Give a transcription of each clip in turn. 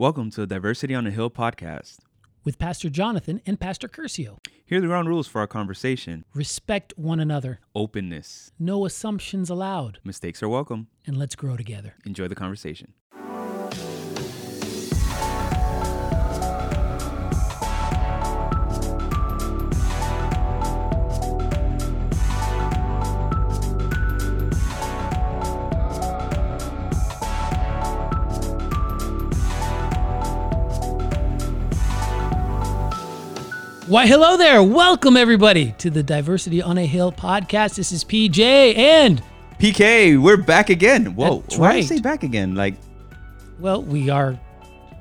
Welcome to the Diversity on the Hill podcast. with Pastor Jonathan and Pastor Curcio. Here are the ground rules for our conversation Respect one another. openness. No assumptions allowed. Mistakes are welcome. And let's grow together. Enjoy the conversation. Why, hello there. Welcome, everybody, to the Diversity on a Hill podcast. This is PJ and, PK, we're back again. Whoa, That's why did I right. say back again? Like, well, we are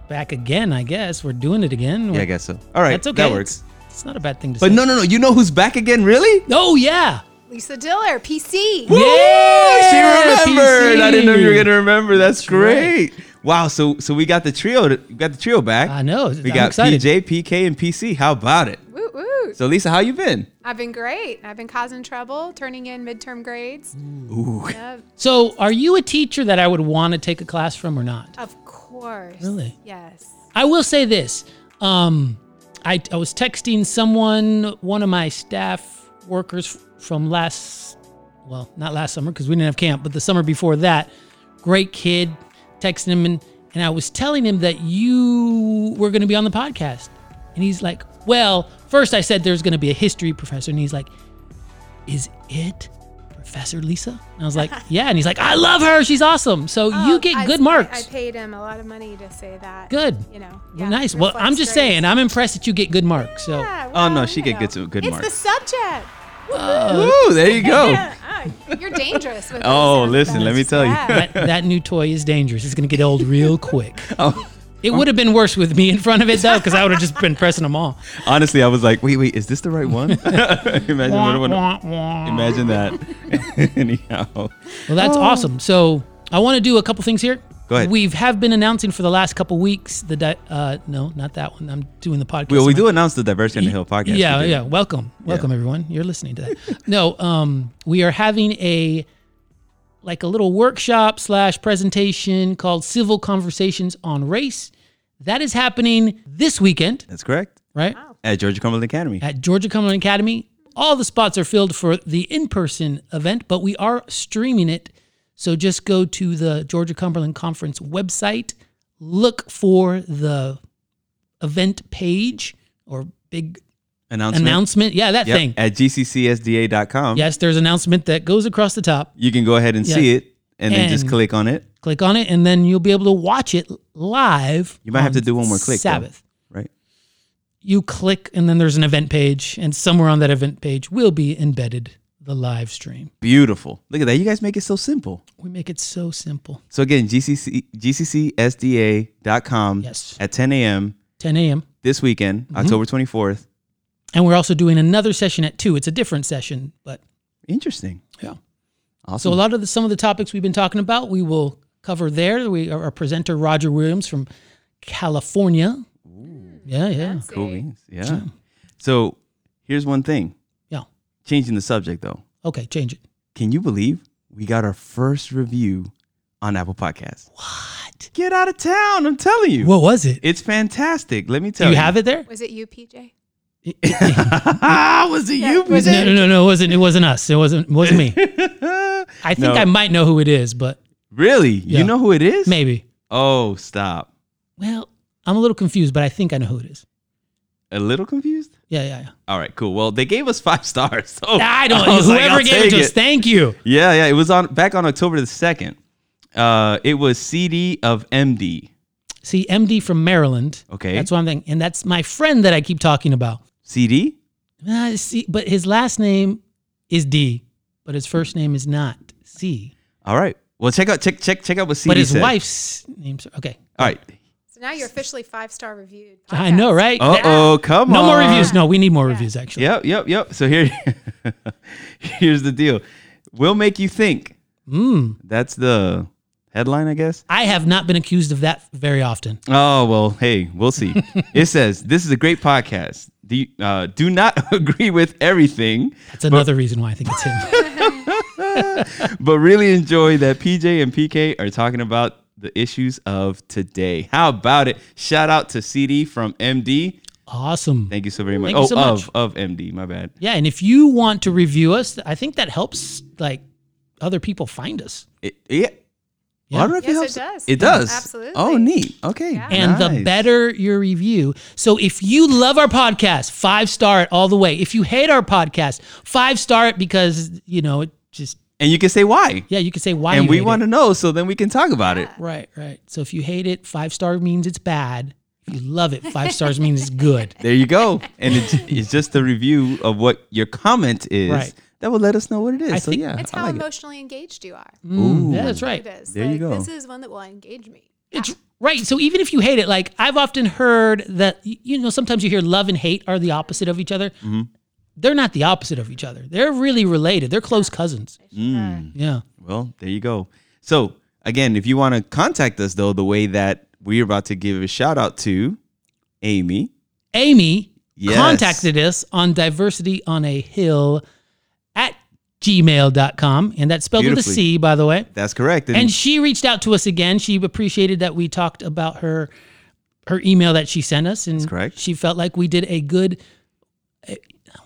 back again, I guess. We're doing it again. yeah, I guess so. All right, That's okay. that works. It's, it's not a bad thing to But say. But no, no, no. You know who's back again? Really? Oh, yeah. Lisa Diller, PC. Yeah, she remembered. I didn't know you were gonna remember. That's, That's right. Great. Wow. So, so we got the trio. We got the trio back. I know. We I'm got excited. PJ, PK, and PC. How about it? Woo woo. So, Lisa, how you been? I've been great. I've been causing trouble, turning in midterm grades. Ooh. Yep, So, are you a teacher that I would want to take a class from or not? of course. Really? Yes. I will say this. Um, I, I was texting someone, one of my staff workers from last, well, not last summer because we didn't have camp, but the summer before that. Great kid. Texting him, and, and I was telling him that you were going to be on the podcast. And he's like, Well, first I said there's going to be a history professor. And he's like, Is it Professor Lisa? And I was like, Yeah. And he's like, I love her. She's awesome. So you Oh, get I- good marks. I, paid him a lot of money to say that. Good. You know. Well, yeah, nice. Well, I'm just grades. saying, I'm impressed that you get good marks. So, Yeah, Oh, no, she you could know. get some good it's marks. the subject. Uh, Ooh, there you go. Yeah, you're dangerous with Oh, those listen, let me tell you. that, that new toy is dangerous. It's going to get old real quick. Oh, It would have been worse with me in front of it, though, because I would have just been pressing them all. honestly, I was like, wait, wait, is this the right one? imagine, what, what, Wah, wah. imagine that. Anyhow, Well, that's oh. awesome. So, I want to do a couple things here. Go ahead. We have been announcing for the last couple weeks the di- uh no, not that one. I'm doing the podcast. well, we do announce the Diversity on the Hill podcast. Yeah, We yeah. Welcome, welcome everyone. You're listening to that. no, um, we are having a like a little workshop slash presentation called Civil Conversations on Race. That is happening this weekend, That's correct. right? At Georgia Cumberland Academy. At Georgia Cumberland Academy. All the spots are filled for the in-person event, but we are streaming it. So just go to the Georgia Cumberland Conference website, look for the event page or big Announcement. announcement. Yeah, that Yep, thing. At gccsda.com. Yes, there's an announcement that goes across the top. You can go ahead and Yeah. see it and then just click on it. Click on it, and then you'll be able to watch it live. You might have to do one more click. though, Sabbath. right? You click, and then there's an event page, and somewhere on that event page will be embedded the live stream. Beautiful. Look at that. You guys make it so simple. We make it so simple. So again, GCC, gccsda.com Yes. at 10 a.m. 10 a.m. this weekend, Mm-hmm. October 24th. And we're also doing another session at 2. It's a different session, but Interesting. yeah. Awesome. So a lot of the, some of the topics we've been talking about, we will cover there. We our presenter Roger Williams from California. Yeah, yeah. Fancy. cool beans. Yeah. So here's one thing. Yeah. Changing the subject though. Okay, change it. Can you believe we got our first review on Apple Podcasts? What? Get out of town. I'm telling you. What was it? It's fantastic. Let me Do tell you you. have it there? Was it you, PJ? was it you? was No, no, no, no. It wasn't. It wasn't us. It wasn't. It wasn't me. I think No. I might know who it is, but really? Yeah. You know who it is? maybe. Oh, stop. Well, I'm a little confused, but I think I know who it is. A little confused? Yeah, yeah, yeah. All right, cool. Well, they gave us five stars. So I don't. like, whoever I'll gave it to us, thank you. Yeah, yeah. It was on back on October the second. Uh, it was CD of MD. See, MD from Maryland. Okay. That's what I'm thinking, and that's my friend that I keep talking about. CD? Uh, see, but his last name is D, but his first name is not C. All right. Well, check out check check check out what CD But his said. wife's name's okay. All right. So now you're officially five star reviewed. I know, right? Uh oh, come on. No more reviews. No, we need more reviews. Actually, Yep, yep, yep. So here, here's the deal. We'll make you think. mm. That's the headline, I guess. I have not been accused of that very often. Oh well, hey, we'll see. it says this is a great podcast. Do you, uh, do not agree with everything, That's another reason why I think it's him. but really enjoy that PJ and PK are talking about the issues of today. How about it? Shout out to CD from MD. Awesome. Thank you so very much. Thank you oh, so much. of of MD. My bad. Yeah, and if you want to review us, I think that helps like other people find us. It, yeah. Yeah. I don't know if Yes, it helps. does. It does. Absolutely. Oh, neat. Okay. Yeah. And the better your review. So if you love our podcast, five star it all the way. If you hate our podcast, five star it because, you know, it just, and you can say why. yeah, you can say why and you we want to know, so then we can talk about it. Right, right. So if you hate it, five star means it's bad. If you love it, five stars means it's good. There you go. And it's, it's just a review of what your comment is. Right. That will let us know what it is. I so think yeah, It's I how like it. emotionally engaged you are. Mm, yeah, that's right. It is. There you go. This is one that will engage me. It's right. So even if you hate it, like I've often heard that you know sometimes you hear love and hate are the opposite of each other. Mm-hmm. They're not the opposite of each other. They're really related. They're close cousins. Mm. Yeah. Well, there you go. So again, if you want to contact us though, the way that we're about to give a shout out to Amy. Amy Yes. contacted us on diversity on a hill at gmail.com. And that's spelled with a c by the way. That's correct. And she reached out to us again. She appreciated that we talked about her her email that she sent us, and correct. she felt like we did a good.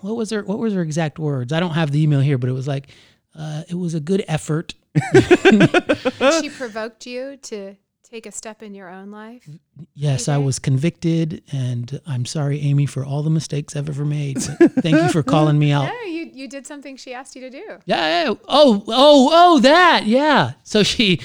What was her What was her exact words? I don't have the email here, but it was like uh, it was a good effort. she provoked you to take a step in your own life. Yes, I was convicted, and I'm sorry, Amy, for all the mistakes I've ever made. Thank you for calling me out. No, you, you did something she asked you to do. Yeah, yeah. Oh, oh, oh, that. Yeah. So she,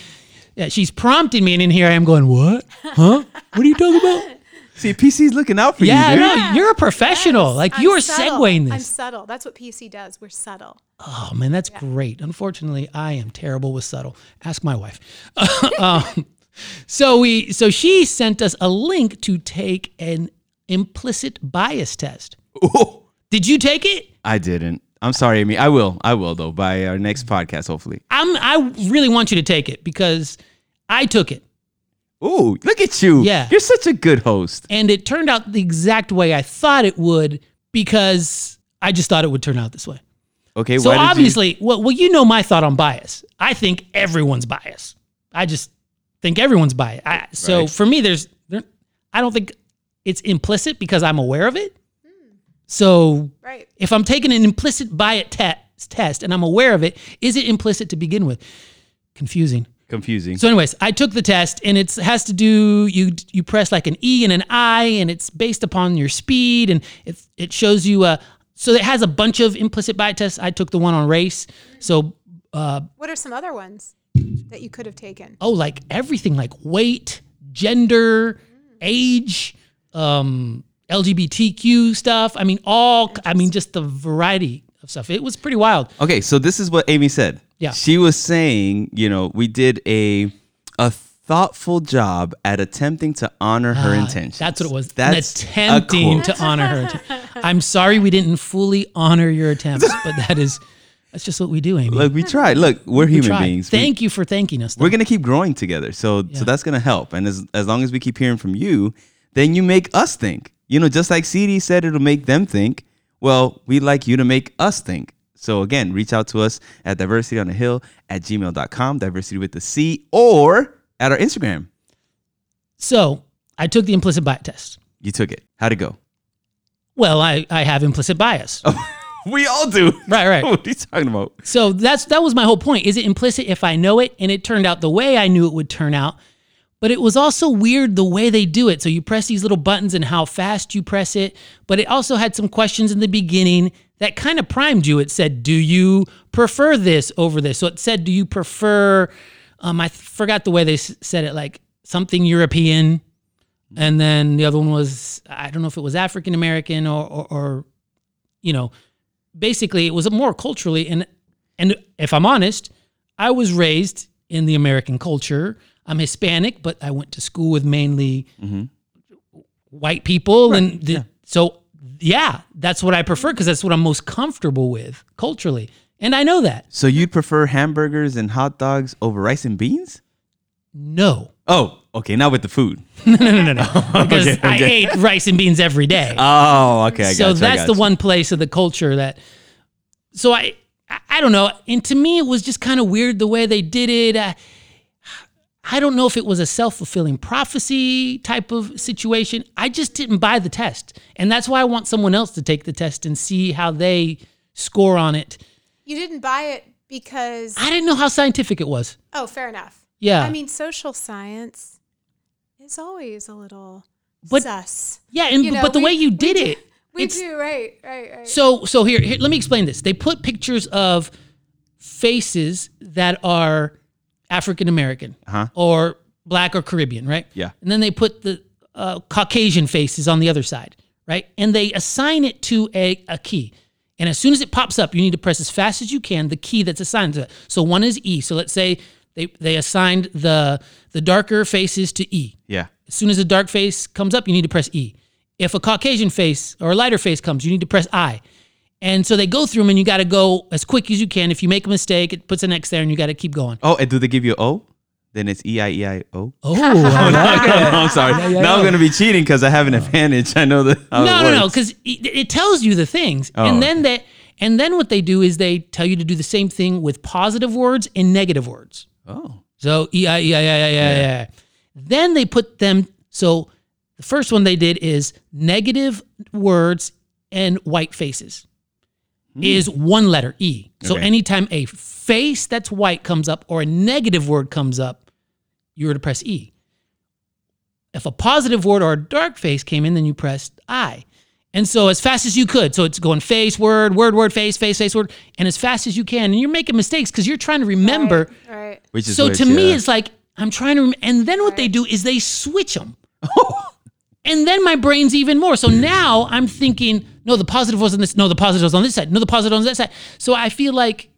yeah, she's prompting me, and in here I am going, what? Huh? What are you talking about? See, PC's looking out for Yeah, you, dude. no, you're a professional. Yes, like I'm you are subtle. segueing I'm this. subtle. That's what PC does. We're subtle. Oh man, that's great. Unfortunately, I am terrible with subtle. Ask my wife. um, so we, so she sent us a link to take an implicit bias test. Ooh, Did you take it? I didn't. I'm sorry, Amy. I will. I will though by our next podcast, hopefully. I'm. I really want you to take it because I took it. Ooh, look at you. Yeah. You're such a good host. and it turned out the exact way I thought it would because I just thought it would turn out this way. Okay, So why did you- obviously, well, well, you know my thought on bias. I think everyone's biased. I just think everyone's biased. I, so Right. for me, there's, there, I don't think it's implicit because I'm aware of it. Hmm. So Right. if I'm taking an implicit bias te- test and I'm aware of it, is it implicit to begin with? Confusing. Confusing. So, anyways, I took the test, and it has to do you you press like an E and an I, and it's based upon your speed, and it it shows you uh so it has a bunch of implicit bias tests. I took the one on race, so uh What are some other ones that you could have taken? oh like everything like weight, gender, age, um LGBTQ stuff. I mean all I mean just the variety of stuff. It was pretty wild. Okay, so this is what Amy said. Yeah. She was saying, you know, we did a a thoughtful job at attempting to honor her Ah, intentions. That's what it was. That's An a attempting to honor her. atten- I'm sorry we didn't fully honor your attempts, but that is that's just what we do, Amy. Look, we tried. Look, we're we human tried. beings. We- Thank you for thanking us. though. we're gonna keep growing together. So Yeah. so that's gonna help. And as as long as we keep hearing from you, then you make us think. You know, just like CD said it'll make them think. Well, we'd like you to make us think. So again, reach out to us at diversity on the hill at gmail.com, diversity with the C, or at our Instagram. so I took the implicit bias test. You took it. How'd it go? Well, I, I have implicit bias. We all do. Right, right. what are you talking about? So that's that was my whole point. Is it implicit if I know it? And it turned out the way I knew it would turn out. But it was also weird the way they do it. So you press these little buttons and how fast you press it. But it also had some questions in the beginning that kind of primed you. It said, "Do you prefer this over this?" So it said, "Do you prefer?" Um, I forgot the way they said it, like something European, and then the other one was I don't know if it was African American or, or or you know basically it was more culturally and and if I'm honest, I was raised in the American culture. I'm Hispanic, but I went to school with mainly mm-hmm. white people, and the, so yeah, that's what I prefer because that's what I'm most comfortable with culturally, and I know that. So you'd prefer hamburgers and hot dogs over rice and beans? No, Oh, okay. Not with the food. no, no, no, no, because Okay, I okay. ate rice and beans every day. Oh, okay. I so I that's the one place of the culture that so i i, I don't know and to me it was just kind of weird the way they did it I, I don't know if it was a self fulfilling prophecy type of situation. I just didn't buy the test. And that's why I want someone else to take the test and see how they score on it. You didn't buy it because I didn't know how scientific it was. oh, fair enough. Yeah. I mean, social science is always a little But- sus. yeah, and you know, but the we- way you we did do- it, We it's- do right, right, right. So so here, here let me explain this. They put pictures of faces that are African American Uh-huh. or black or Caribbean, right? Yeah. And then they put the uh, Caucasian faces on the other side, right? And they assign it to a, a key. And as soon as it pops up, you need to press as fast as you can the key that's assigned to it. So one is E. So let's say they, they assigned the the darker faces to E. Yeah. As soon as a dark face comes up, you need to press E. If a Caucasian face or a lighter face comes, you need to press I. And so they go through them, and you got to go as quick as you can. If you make a mistake, it puts an X there, and you got to keep going. Oh, and do they give you O? Then it's E I E I O. Oh, like it. I'm sorry. yeah, now I'm yeah. gonna be cheating because I have an advantage. I know that. No, no, no, because it, it tells you the things, Oh, and then that, and then what they do is they tell you to do the same thing with positive words and negative words. Oh. So E I E I I I I I. Then they put them. So the first one they did is negative words and white faces Hmm. is one letter E. So Okay. anytime a face that's white comes up or a negative word comes up, you were to press E. If a positive word or a dark face came in, then you pressed I. And so as fast as you could, so it's going face, word, word, word, face, face, face, word, and as fast as you can. And you're making mistakes because you're trying to remember right, right. Which is so which, to me, it's like I'm trying to, rem- and then what they do is they switch them, and then my brain's even more. So now I'm thinking, no, the positive was on this, no, the positive was on this side, no, the positive was on that side. So I feel like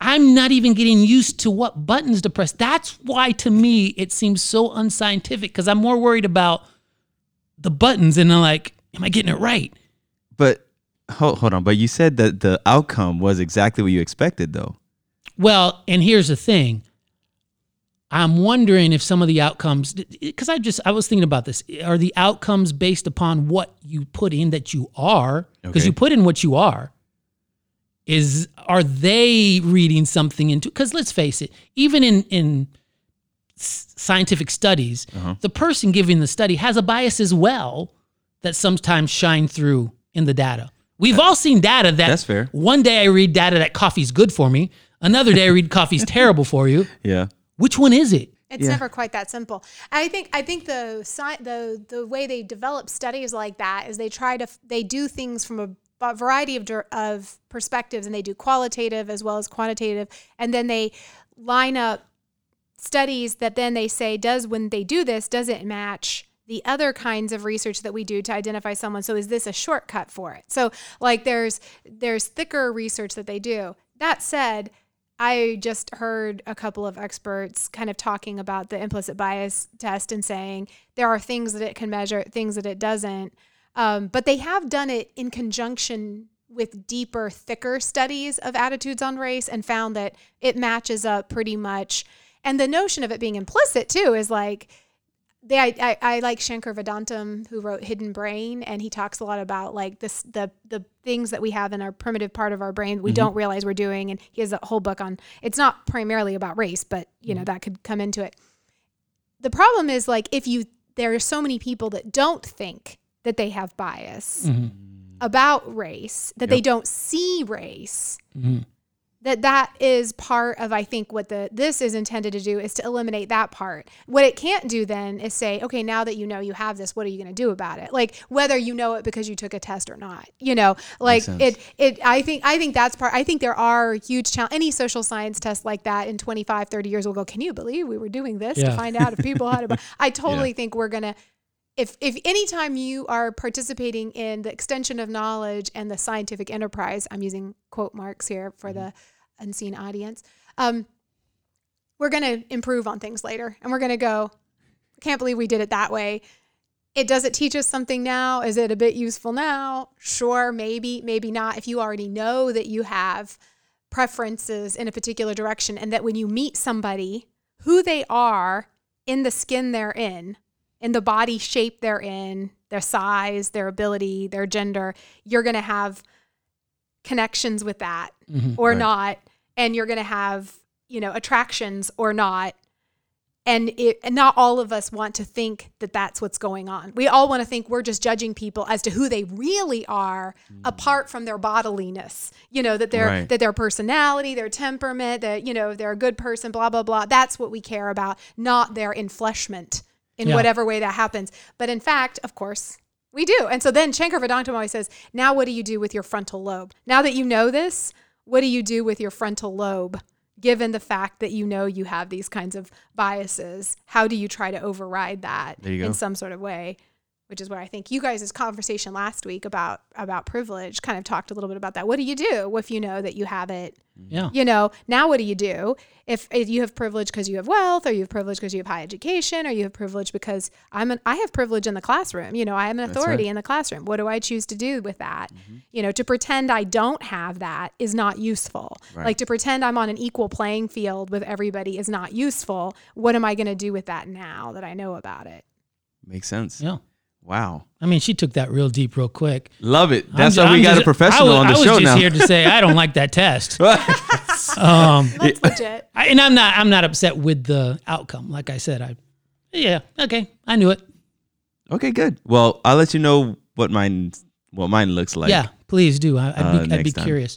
I'm not even getting used to what buttons to press. That's why to me it seems so unscientific because I'm more worried about the buttons and I'm like, am I getting it right? But hold, hold on. But you said that the outcome was exactly what you expected, though. Well, and here's the thing. I'm wondering if some of the outcomes, because I just I was thinking about this. Are the outcomes based upon what you put in that you are? Because Okay. you put in what you are. Is are they reading something into? Because let's face it, even in in scientific studies, Uh-huh. the person giving the study has a bias as well that sometimes shine through in the data. We've all seen data that That's fair. one day I read data that coffee's good for me. Another day I read coffee's terrible for you. Yeah. Which one is it? It's Yeah. never quite that simple. I think I think the sci- the the way they develop studies like that is they try to they do things from a variety of of perspectives and they do qualitative as well as quantitative and then they line up studies that then they say does when they do this does it match the other kinds of research that we do to identify someone so is this a shortcut for it so like there's there's thicker research that they do that said I just heard a couple of experts kind of talking about the implicit bias test and saying there are things that it can measure, things that it doesn't. Um, but they have done it in conjunction with deeper, thicker studies of attitudes on race and found that it matches up pretty much. And the notion of it being implicit too is like, they, I, I, I like Shankar Vedantam, who wrote Hidden Brain, and he talks a lot about like this the the things that we have in our primitive part of our brain we mm-hmm. don't realize we're doing. And he has a whole book on. It's not primarily about race, but you know mm. that could come into it. The problem is like if you there are so many people that don't think that they have bias mm-hmm. about race, that they don't see race Mhm. That that is part of i think what the this is intended to do is to eliminate that part. What it can't do then is say okay now that you know you have this what are you going to do about it? Like whether you know it because you took a test or not you know? Like it it i think i think that's part i think there are huge challenge any social science test like that in 25 30 years will go can you believe we were doing this to find out if people had a i totally think we're going to if if anytime you are participating in the extension of knowledge and the scientific enterprise, I'm using quote marks here for the unseen audience. Um, we're going to improve on things later, and we're going to go. Can't believe we did it that way. It does it teach us something now? Is it a bit useful now? Sure, maybe, maybe not. If you already know that you have preferences in a particular direction, and that when you meet somebody, who they are in the skin they're in, in the body shape they're in, their size, their ability, their gender, you're going to have connections with that Mhm. or Right. not. And you're going to have, you know, attractions or not. and it and not all of us want to think that that's what's going on we all want to think we're just judging people as to who they really are apart from their bodiliness you know that their Right. that their personality their temperament that you know they're a good person blah blah blah that's what we care about not their enfleshment in Yeah. whatever way that happens. But in fact of course we do. And so then shankar vedantam always says now what do you do with your frontal lobe? Now that you know this what do you do with your frontal lobe given the fact that you know you have these kinds of biases? How do you try to override that There you go. in some sort of way which is where I think you guys' conversation last week about about privilege kind of talked a little bit about that. What do you do if you know that you have it? Mm-hmm. Yeah. You know, now what do you do if, if you have privilege because you have wealth, or you have privilege because you have high education, or you have privilege because I'm an I have privilege in the classroom. You know, I am an authority in the classroom. What do I choose to do with that? Mm-hmm. You know, to pretend I don't have that is not useful. Right. Like to pretend I'm on an equal playing field with everybody is not useful. What am I going to do with that now that I know about it? Makes sense. Yeah. Wow. I mean, she took that real deep, real quick. Love it. I'm That's ju- why we I'm got just- a professional I was, on the I was just now. here to say I don't like that test. Um, That's legit. I, and I'm not. I'm not upset with the outcome. Like I said, I. Yeah. Okay. I knew it. okay, good. Well, I'll let you know what mine what mine looks like. yeah. Please do. I, I'd uh, be, I'd be next time. curious.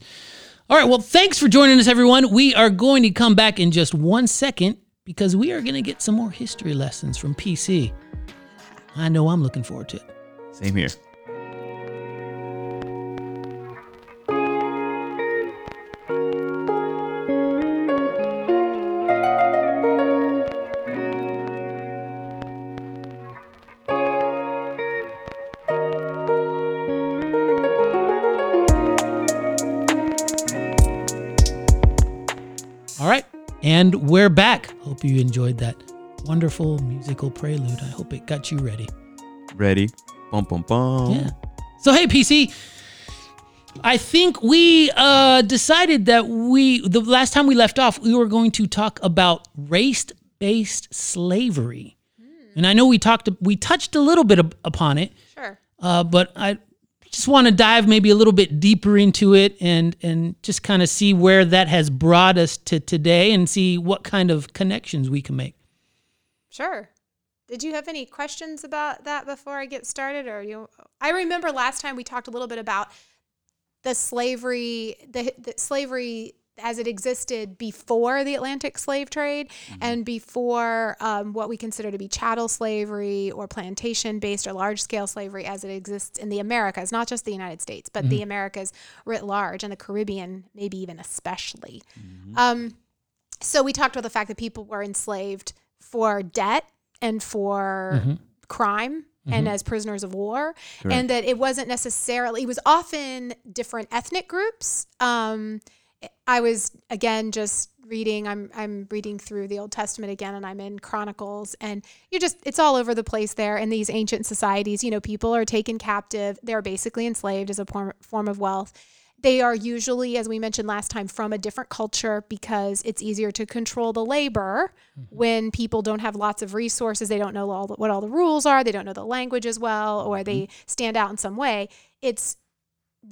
All right. Well, thanks for joining us, everyone. We are going to come back in just one second because we are going to get some more history lessons from PC. I know I'm looking forward to it. Same here. All right. And we're back. Hope you enjoyed that wonderful musical prelude. I hope it got you ready. Ready? Bum bum bum. Yeah. So hey, PC. I think we uh, decided that we the last time we left off we were going to talk about race-based slavery, and I know we talked we touched a little bit upon it, Sure. uh, but I just want to dive maybe a little bit deeper into it and and just kind of see where that has brought us to today and see what kind of connections we can make. Sure. Did you have any questions about that before I get started or you I remember last time we talked a little bit about the slavery the, the slavery as it existed before the Atlantic slave trade and before um, what we consider to be chattel slavery or plantation based or large scale slavery as it exists in the Americas, not just the United States, but the Americas writ large and the Caribbean, maybe even especially. Um, so we talked about the fact that people were enslaved for debt and for crime and as prisoners of war and that it wasn't necessarily it was often different ethnic groups. Um, i was again just reading i'm i'm reading through the old testament again and i'm in chronicles and you're just it's all over the place there in these ancient societies. You know people are taken captive. They're basically enslaved as a form, form of wealth they are usually, as we mentioned last time, from a different culture because it's easier to control the labor mm-hmm. when people don't have lots of resources. They don't know all the, what all the rules are. They don't know the language as well, or they mm-hmm. stand out in some way. It's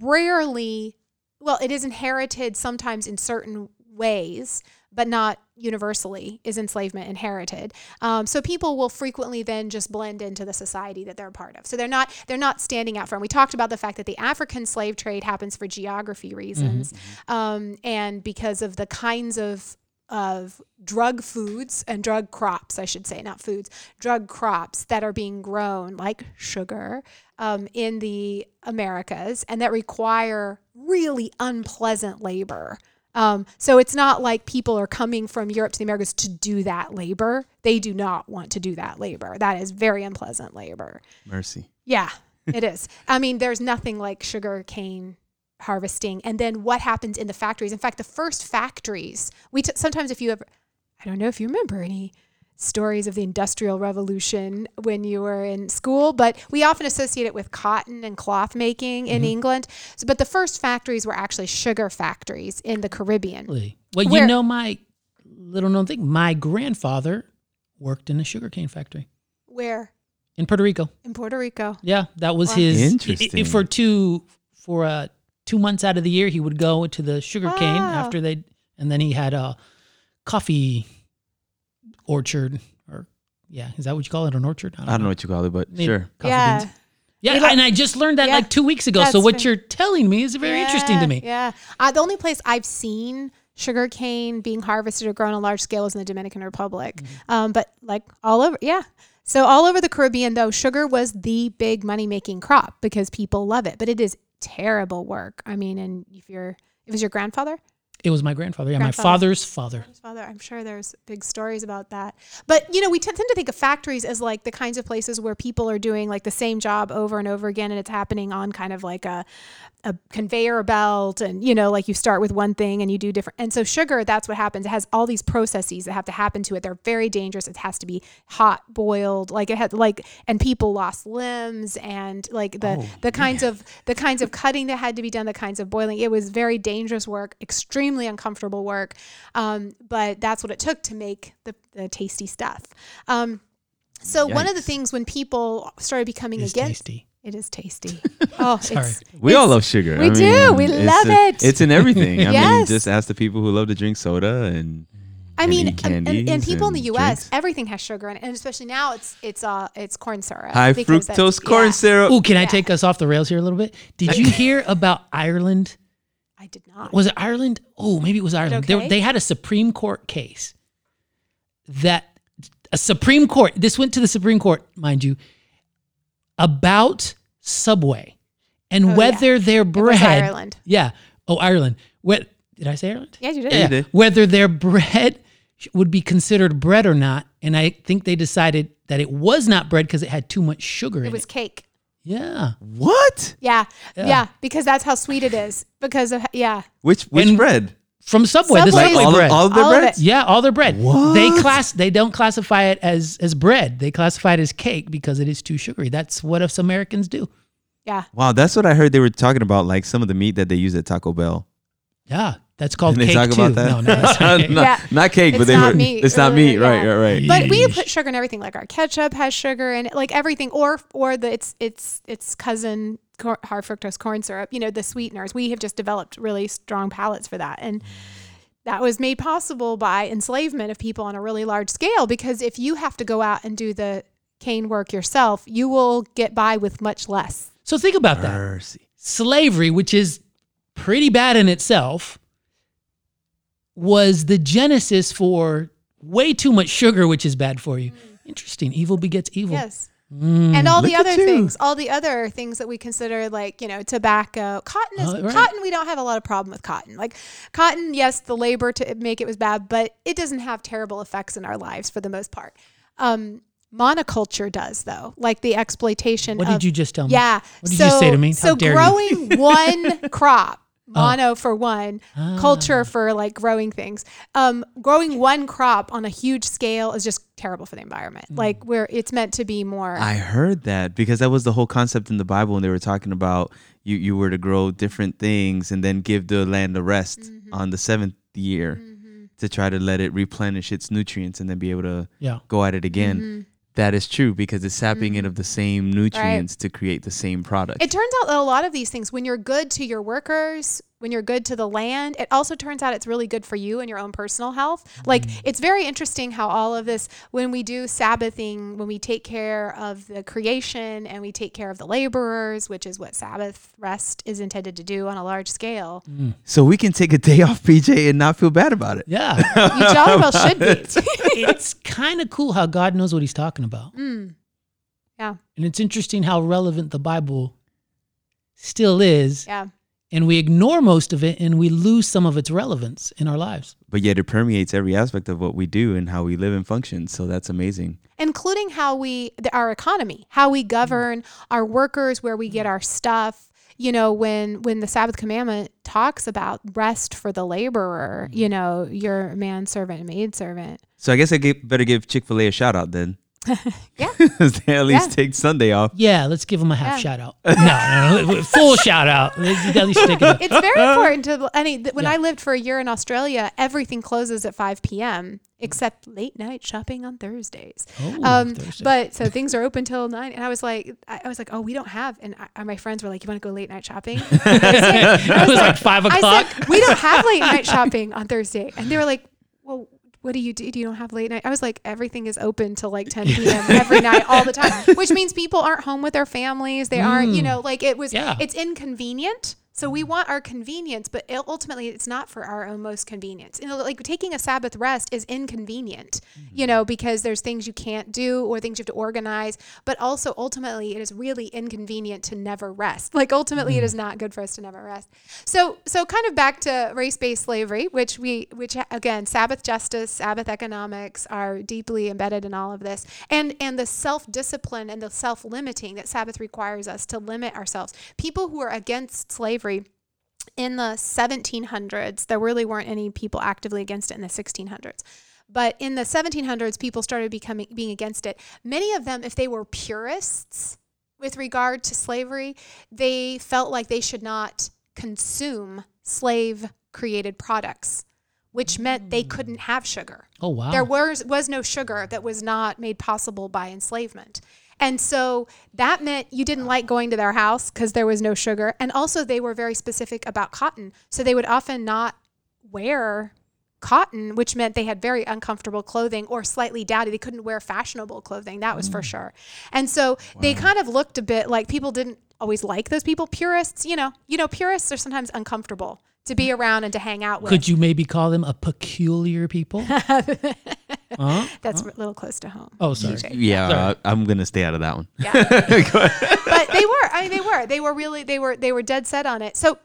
rarely, well, it is inherited sometimes in certain ways, but not universally is enslavement inherited. Um, so people will frequently then just blend into the society that they're a part of. So they're not they're not standing out from. We talked about the fact that the African slave trade happens for geography reasons, um, and because of the kinds of of drug foods and drug crops, I should say, not foods, drug crops that are being grown, like sugar, um, in the Americas, and that require really unpleasant labor. Um, so it's not like people are coming from Europe to the Americas to do that labor. They do not want to do that labor. That is very unpleasant labor. Mercy. Yeah, it is. I mean, there's nothing like sugar cane harvesting and then what happens in the factories. In fact, the first factories, we t- sometimes if you ever I don't know if you remember any stories of the industrial revolution when you were in school, but we often associate it with cotton and cloth making in England. So, but the first factories were actually sugar factories in the Caribbean. Really? Well, you know my little known thing. My grandfather worked in a sugarcane factory Where? in Puerto Rico. In Puerto Rico. Yeah, that was Wow. his. i- i- Interesting. for two for uh, two months out of the year, he would go to the sugarcane Wow. after they, and then he had a coffee orchard or Yeah, is that what you call it? An orchard? I don't know what you call it, but Maybe sure. coffee yeah. beans. Yeah, They like- and I just learned that Yeah, like two weeks ago. So what right. you're telling me is very interesting to me. Yeah. Uh, the only place I've seen sugar cane being harvested or grown on large scale is in the Dominican Republic. Mm-hmm. Um, but like all over, yeah. So all over the Caribbean, though, sugar was the big money making crop because people love it. But it is terrible work. I mean, and if you're, it was your grandfather? It was my grandfather. Yeah, Grandfather. my father's father. Father. I'm sure there's big stories about that. But you know, we tend to think of factories as like the kinds of places where people are doing like the same job over and over again, and it's happening on kind of like a a conveyor belt, and you know, like you start with one thing and you do different. And so sugar, that's what happens. It has all these processes that have to happen to it. They're very dangerous. It has to be hot boiled, like it had like, and people lost limbs and like the oh, the kinds of the kinds of cutting that had to be done, the kinds of boiling. It was very dangerous work, extremely uncomfortable work. Um, but that's what it took to make the, the tasty stuff. Um, so one of the things when people started becoming It's against tasty. it is tasty. Oh, Sorry. it's We all love sugar. we do. We love a- it. It's in everything. I mean, Yes. just ask the people who love to drink soda and I and mean, and, and, and candies people in the U.S. drinks. everything has sugar in it, and especially now it's it's uh it's corn syrup. high because that's- fructose corn yeah, syrup. Oh, can I take us off the rails here a little bit? Did you hear about Ireland? I did not. Was it Ireland? Oh, maybe it was Ireland. They- okay? They, had a Supreme Court case that a Supreme Court. This went to the Supreme Court, mind you, about Subway and Oh, yeah. whether their was bread. Ireland. Yeah. Oh, Ireland. What did I say Ireland? Yeah, you did. Yeah, you did. Whether their bread would be considered bread or not, and I think they decided that it was not bread because it had too much sugar It in was it. Was cake. Yeah. What? Yeah, Yeah. yeah, because that's how sweet it is. Because of yeah, Which which And- bread? From Subway, the Subway's- Subway all, bread. Of, all of their All of breads? Yeah, all their bread. What? They class they don't classify it as as bread. They classify it as cake because it is too sugary. That's what us Americans do. yeah. Wow, that's what I heard they were talking about, like some of the meat that they use at Taco Bell. Yeah, that's called Didn't they cake talk too. about that? No, no, that's not cake. not, Yeah. not cake, but It's they not were. meat, It's not really, meat, right? yeah. Right, right. But we put sugar in everything. Like our ketchup has sugar in it, like everything, or or the its its its cousin cor- high fructose corn syrup. You know the sweeteners. We have just developed really strong palates for that, and that was made possible by enslavement of people on a really large scale. Because if you have to go out and do the cane work yourself, you will get by with much less. So think about that. Mercy. Slavery, which is pretty bad in itself, was the genesis for way too much sugar, which is bad for you. Mm. Interesting. Evil begets evil. Yes. Mm. and all the other things, all the other things that we consider like, you know, tobacco, cotton is Oh, right. cotton. We don't have a lot of problem with cotton. Like cotton, yes, the labor to make it was bad, but it doesn't have terrible effects in our lives for the most part. Um, monoculture does though, like the exploitation. What of, did you just tell me? Yeah. What did so, you say to me? How So dare you. growing one crop. Oh. Mono for one, Ah. culture for like growing things. Um, growing one crop on a huge scale is just terrible for the environment. Mm. Like where it's meant to be more. I heard that because that was the whole concept in the Bible when they were talking about you you were to grow different things and then give the land a rest Mm-hmm. on the seventh year to try to let it replenish its nutrients and then be able to Yeah. go at it again. Mm-hmm. That is true because it's sapping it of the mm-hmm. same nutrients to create the same product. It turns out that a lot of these things, when you're good to your workers, when you're good to the land, it also turns out it's really good for you and your own personal health. Like it's very interesting how all of this, when we do Sabbathing, when we take care of the creation and we take care of the laborers, which is what Sabbath rest is intended to do on a large scale, so we can take a day off, PJ, and not feel bad about it. Yeah. you jolly well should be. it's kind of cool how God knows what he's talking about. Mm. Yeah, And it's interesting how relevant the Bible still is. yeah. And we ignore most of it and we lose some of its relevance in our lives. But yet it permeates every aspect of what we do and how we live and function. So that's amazing. including how we our economy how we govern our workers where we get our stuff you know when when the sabbath commandment talks about rest for the laborer mm-hmm. you know your man servant and maid servant So I guess I give, better give Chick Fil A a shout out then. Yeah. they at least Yeah. take Sunday off. Yeah, let's give them a half Yeah. shout out. No, no, no, full shout out. Let's At least take it. it's very important to i mean when Yeah. i lived for a year in australia everything closes at 5 p.m except late night shopping on thursdays Oh, um, Thursday. but so things are open till nine, and I was like, I, I was like, oh, we don't have, and I, my friends were like, you want to go late night shopping? it was like five I o'clock. said, we don't have late night shopping on Thursday. And they were like, well, what do you do? Do you don't have late night? I was like, everything is open till like 10 p.m. every night, all the time, which means people aren't home with their families. They aren't, you mm. know, like it was, Yeah. it's inconvenient. So we want our convenience, but ultimately it's not for our own most convenience. You know, like taking a Sabbath rest is inconvenient, you mm-hmm. know, because there's things you can't do or things you have to organize. But also ultimately it is really inconvenient to never rest. Like ultimately it is mm-hmm. not good for us to never rest. So so kind of back to race-based slavery, which we which again Sabbath justice, Sabbath economics are deeply embedded in all of this, and and the self-discipline and the self-limiting that Sabbath requires us to limit ourselves. People who are against slavery in the 1700s, there really weren't any people actively against it in the 1600s. But in the 1700s, people started becoming being against it. Many of them, if they were purists with regard to slavery, they felt like they should not consume slave created products, which meant they hmm. couldn't have sugar. Oh wow. There was was no sugar that was not made possible by enslavement. And so that meant you didn't like going to their house because there was no sugar. And also they were very specific about cotton. So they would often not wear cotton, which meant they had very uncomfortable clothing or slightly dowdy. They couldn't wear fashionable clothing. That was for mm. sure. And so they kind of looked a bit like people didn't always like those people. Purists, you know, you know, purists are sometimes uncomfortable to be around and to hang out with. Could you maybe call them a peculiar people? huh? That's a little close to home. Oh, sorry. TJ. Yeah, uh, I'm gonna stay out of that one. Yeah. but they were. I mean, they were. They were really. They were. They were dead set on it. So.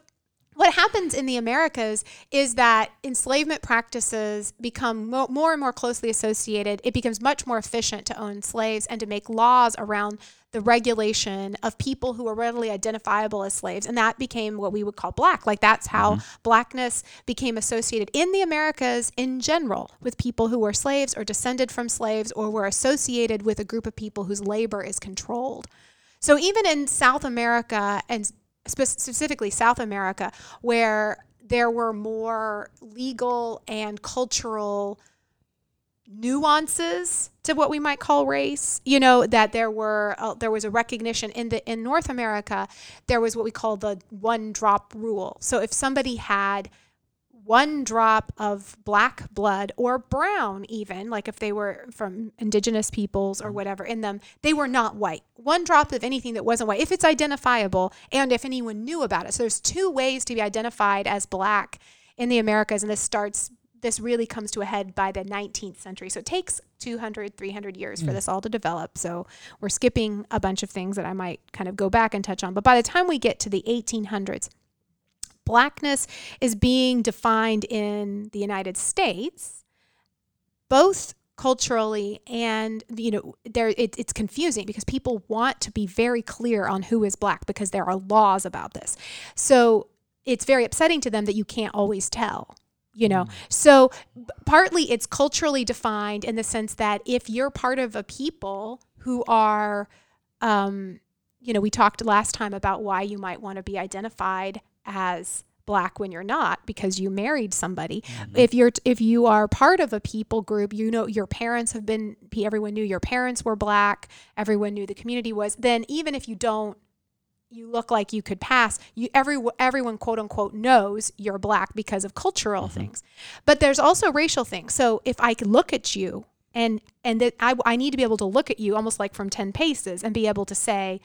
What happens in the Americas is that enslavement practices become mo- more and more closely associated. It becomes much more efficient to own slaves and to make laws around the regulation of people who are readily identifiable as slaves. And that became what we would call black. Like that's how mm-hmm. blackness became associated in the Americas in general with people who were slaves or descended from slaves or were associated with a group of people whose labor is controlled. So even in South America and specifically South America, where there were more legal and cultural nuances to what we might call race. You know that there were uh, there was a recognition in the in North America there was what we call the one drop rule. So if somebody had one drop of black blood or brown even like if they were from indigenous peoples or mm. whatever in them they were not white. One drop of anything that wasn't white if it's identifiable and if anyone knew about it. So there's two ways to be identified as black in the americas and this starts this really comes to a head by the 19th century. So it takes 200 300 years for mm. this all to develop. So we're skipping a bunch of things that i might kind of go back and touch on. But by the time we get to the 1800s blackness is being defined in the United States, both culturally and you know there it, it's confusing because people want to be very clear on who is black because there are laws about this. So it's very upsetting to them that you can't always tell you know? So b- partly it's culturally defined in the sense that if you're part of a people who are um, you know we talked last time about why you might want to be identified as black when you're not because you married somebody. Mm-hmm. If you're if you are part of a people group you know your parents have been everyone knew your parents were black everyone knew the community was then even if you don't you look like you could pass you every everyone quote unquote knows you're black because of cultural mm-hmm. things. But there's also racial things. So if i could look at you and and that I, I need to be able to look at you almost like from 10 paces and be able to say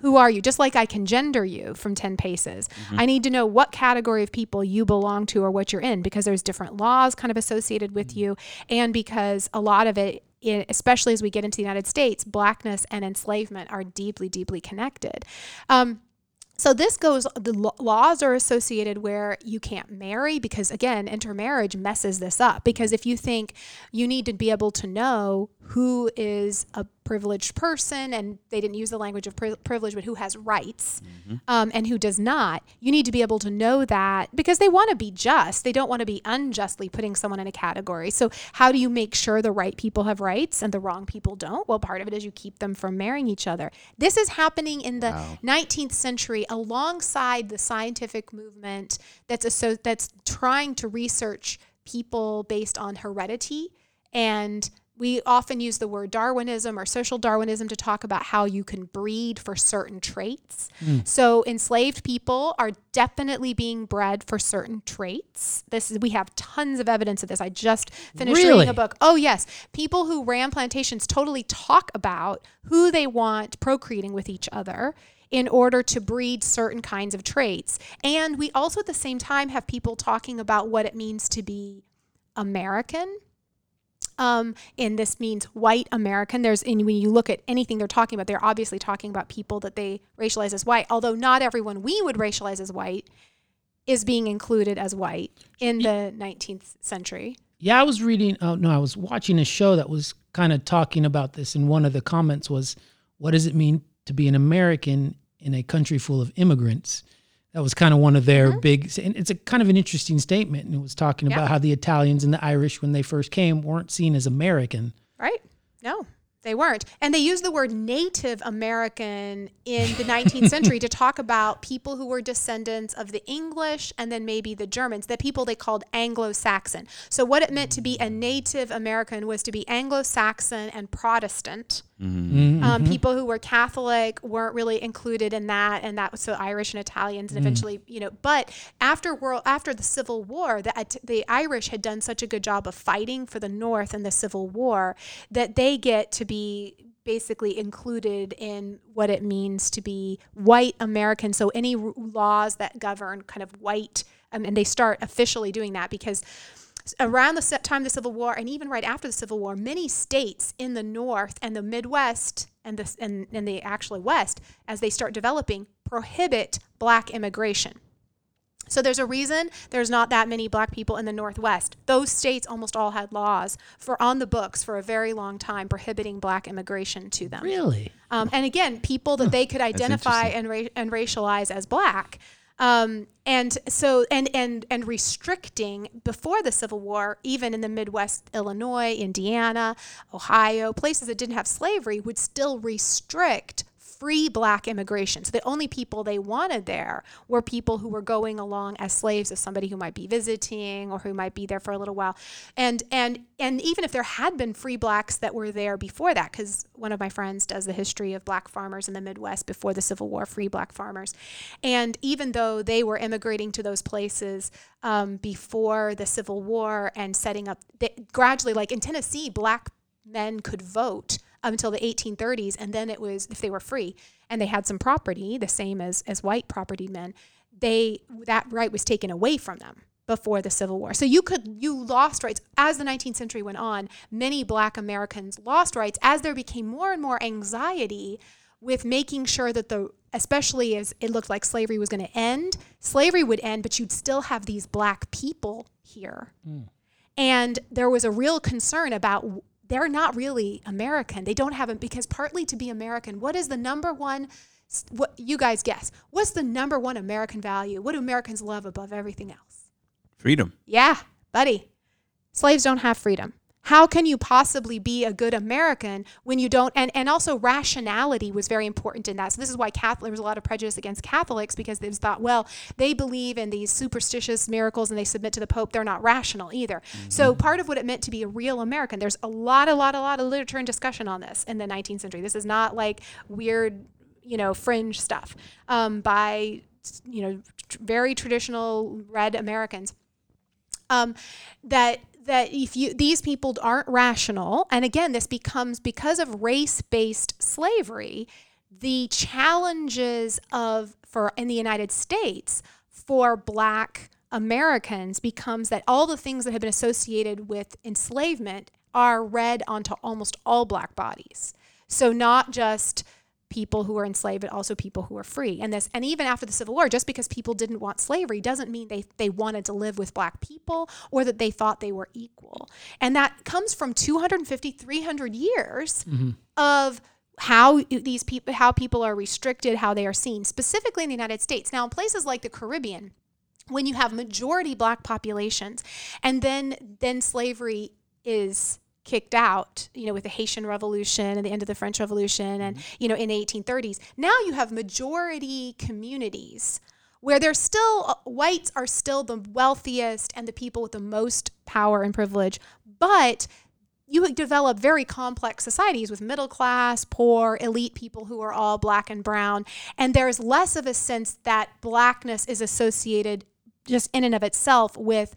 who are you? Just like i can gender you from 10 paces. Mm-hmm. I need to know what category of people you belong to or what you're in because there's different laws kind of associated with mm-hmm. you. And because a lot of it especially as we get into the united states blackness and enslavement are deeply deeply connected. Um, so this goes, the laws are associated where you can't marry because, again, intermarriage messes this up. Because mm-hmm. if you think you need to be able to know who is a privileged person, and they didn't use the language of pri- privilege, but who has rights um, and who does not, you need to be able to know that because they want to be just. They don't want to be unjustly putting someone in a category. So, how do you make sure the right people have rights and the wrong people don't? Well, part of it is you keep them from marrying each other. This is happening in the 19th century alongside the scientific movement that's a, so that's trying to research people based on heredity and we often use the word Darwinism or social Darwinism to talk about how you can breed for certain traits. Mm. So enslaved people are definitely being bred for certain traits. This is we have tons of evidence of this. I just finished Really? reading a book. Oh yes, people who ran plantations totally talk about who they want procreating with each other in order to breed certain kinds of traits. And we also at the same time have people talking about what it means to be American. Um, and this means white American. There's, and when you look at anything they're talking about, they're obviously talking about people that they racialize as white. Although not everyone we would racialize as white is being included as white in the 19th century. Yeah, I was reading. Oh no, I was watching a show that was kind of talking about this, and one of the comments was, "What does it mean to be an American in a country full of immigrants?" That was kind of one of their big. And it's a kind of an interesting statement, and it was talking Mm-hmm. Yeah. about how the Italians and the Irish, when they first came, weren't seen as American. Right? No, they weren't. And they used the word Native American in the 19th century to talk about people who were descendants of the English and then maybe the Germans, the people they called Anglo Saxon. So, what it meant to be a Native American was to be Anglo Saxon and Protestant. Um, people who were Catholic weren't really included in that, and that was so Irish and Italians, and eventually, you know. But after world after the Civil War, the the Irish had done such a good job of fighting for the North in the Civil War that they get to be basically included in what it means to be white American. So any r- laws that govern kind of white, um, and they start officially doing that because around the time of the Civil War and even right after the Civil War, many states in the North and the Midwest and the and, and the actually West, as they start developing, prohibit black immigration. So there's a reason there's not that many black people in the Northwest. Those states almost all had laws for on the books for a very long time prohibiting black immigration to them. Really? Um, and again, people that they could identify and, ra- and racialize as black. Um, and so, and, and, and restricting before the Civil War, even in the Midwest, Illinois, Indiana, Ohio, places that didn't have slavery would still restrict free black immigration. So the only people they wanted there were people who were going along as slaves of somebody who might be visiting or who might be there for a little while. And and and even if there had been free blacks that were there before that cuz one of my friends does the history of black farmers in the Midwest before the Civil War, free black farmers. And even though they were immigrating to those places um, before the Civil War and setting up they, gradually like in Tennessee black men could vote until the 1830s and then it was if they were free and they had some property the same as as white property men they that right was taken away from them before the civil war. So you could you lost rights. As the 19th century went on many black americans lost rights as there became more and more anxiety with making sure that the especially as it looked like slavery was going to end slavery would end but you'd still have these black people here. Hmm. And there was a real concern about they're not really American. They don't have it because partly to be American, what is the number one? What you guys guess? What's the number one American value? What do Americans love above everything else? Freedom. Yeah, buddy. Slaves don't have freedom. How can you possibly be a good American when you don't? And, and also, rationality was very important in that. So, this is why Catholic, there was a lot of prejudice against Catholics because they thought, well, they believe in these superstitious miracles and they submit to the Pope. They're not rational either. So, part of what it meant to be a real American, there's a lot, a lot, a lot of literature and discussion on this in the 19th century. This is not like weird, you know, fringe stuff um, by, you know, tr- very traditional red Americans um, that that if you these people aren't rational, and again, this becomes because of race-based slavery, the challenges of for in the United States for Black Americans becomes that all the things that have been associated with enslavement are read onto almost all Black bodies. So not just people who were enslaved, but also people who were free. And this, and even after the Civil War, just because people didn't want slavery doesn't mean they, they wanted to live with black people or that they thought they were equal. And that comes from 250, 300 years mm-hmm. of how these people, how people are restricted, how they are seen, specifically in the United States. Now, in places like the Caribbean, when you have majority black populations, and then then slavery is kicked out, you know, with the Haitian Revolution and the end of the French Revolution and, you know, in the 1830s. Now you have majority communities where there's still, uh, whites are still the wealthiest and the people with the most power and privilege, but you develop very complex societies with middle class, poor, elite people who are all black and brown. And there's less of a sense that blackness is associated just in and of itself with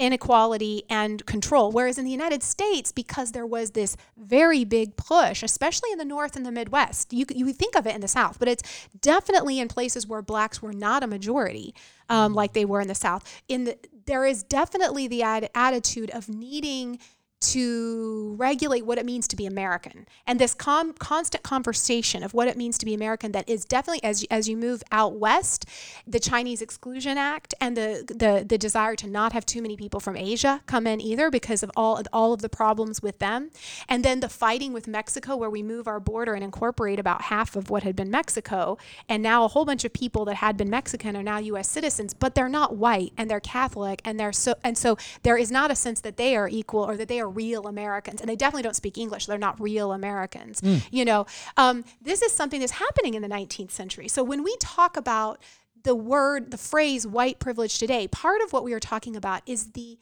inequality and control. Whereas in the United States, because there was this very big push, especially in the North and the Midwest, you, you think of it in the South, but it's definitely in places where blacks were not a majority, um, like they were in the South. In the, there is definitely the ad- attitude of needing to regulate what it means to be American. And this com- constant conversation of what it means to be American that is definitely as as you move out west, the Chinese Exclusion Act and the the the desire to not have too many people from Asia come in either because of all all of the problems with them. And then the fighting with Mexico where we move our border and incorporate about half of what had been Mexico and now a whole bunch of people that had been Mexican are now US citizens, but they're not white and they're Catholic and they're so and so there is not a sense that they are equal or that they are real Americans, and they definitely don't speak English. They're not real Americans. You know, um, this is something that's happening in the 19th century. So when we talk about the word, the phrase "white privilege" today, part of what we are talking about is the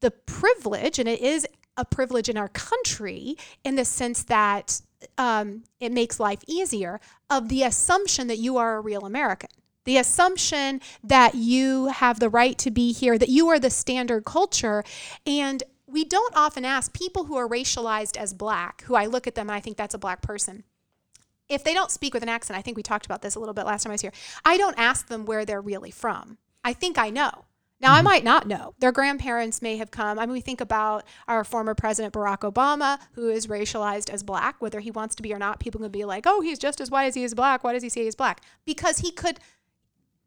the privilege, and it is a privilege in our country in the sense that um, it makes life easier of the assumption that you are a real American the assumption that you have the right to be here, that you are the standard culture. And we don't often ask people who are racialized as black, who I look at them and I think that's a black person. If they don't speak with an accent, I think we talked about this a little bit last time I was here. I don't ask them where they're really from. I think I know. Now, I mm-hmm. might not know. Their grandparents may have come. I mean, we think about our former president, Barack Obama, who is racialized as black, whether he wants to be or not. People can be like, oh, he's just as white as he is black. Why does he say he's black? Because he could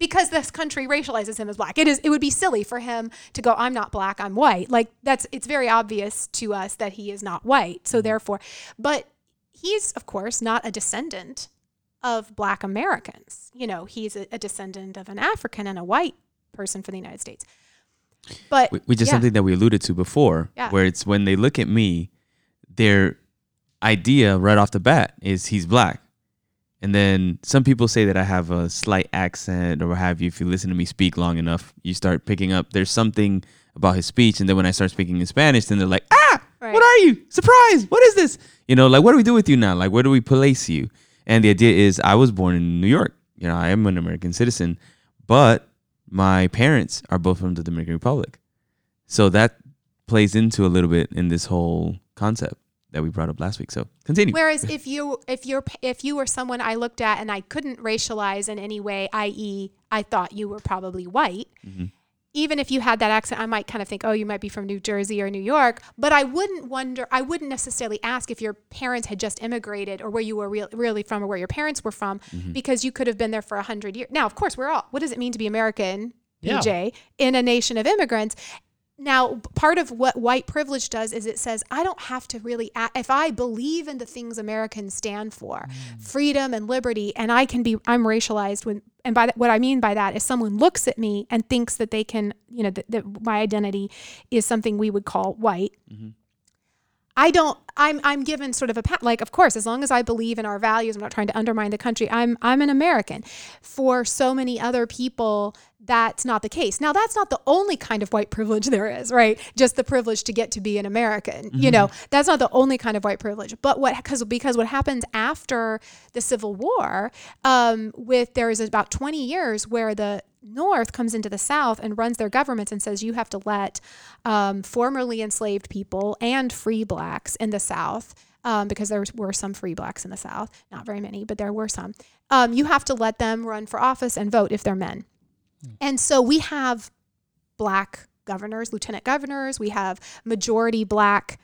because this country racializes him as black. It is it would be silly for him to go I'm not black, I'm white. Like that's it's very obvious to us that he is not white. So mm-hmm. therefore, but he's of course not a descendant of black Americans. You know, he's a, a descendant of an African and a white person for the United States. But which is yeah. something that we alluded to before, Yeah. where it's when they look at me, their idea right off the bat is he's black. And then some people say that I have a slight accent or what have you. If you listen to me speak long enough, you start picking up there's something about his speech. And then when I start speaking in Spanish, then they're like, ah, Right. what are you? Surprise! What is this? You know, like, what do we do with you now? Like, where do we place you? And the idea is, I was born in New York. You know, I am an American citizen, but my parents are both from the Dominican Republic. So that plays into a little bit in this whole concept that we brought up last week. So continue. Whereas if you if you're if you were someone I looked at and I couldn't racialize in any way, i.e., I thought you were probably white. Mm-hmm. Even if you had that accent, I might kind of think, oh, you might be from New Jersey or New York. But I wouldn't wonder. I wouldn't necessarily ask if your parents had just immigrated or where you were real, really from or where your parents were from, mm-hmm. because you could have been there for a hundred years. Now, of course, we're all. What does it mean to be American, Yeah. PJ, in a nation of immigrants? Now, part of what white privilege does is it says, I don't have to really, a- if I believe in the things Americans stand for, mm. freedom and liberty, and I can be, I'm racialized when, and by that, what I mean by that is someone looks at me and thinks that they can, you know, that, that my identity is something we would call white. Mm-hmm. I don't. I'm. I'm given sort of a pat. Like, of course, as long as I believe in our values, I'm not trying to undermine the country. I'm. I'm an American. For so many other people, that's not the case. Now, that's not the only kind of white privilege there is, right? Just the privilege to get to be an American. You know, that's not the only kind of white privilege. But what? Because because what happens after the Civil War, um, with there is about 20 years where the North comes into the South and runs their governments and says you have to let um, formerly enslaved people and free blacks in the South, um, because there were some free blacks in the South, not very many, but there were some. Um, you have to let them run for office and vote if they're men. And so we have black governors, lieutenant governors, we have majority black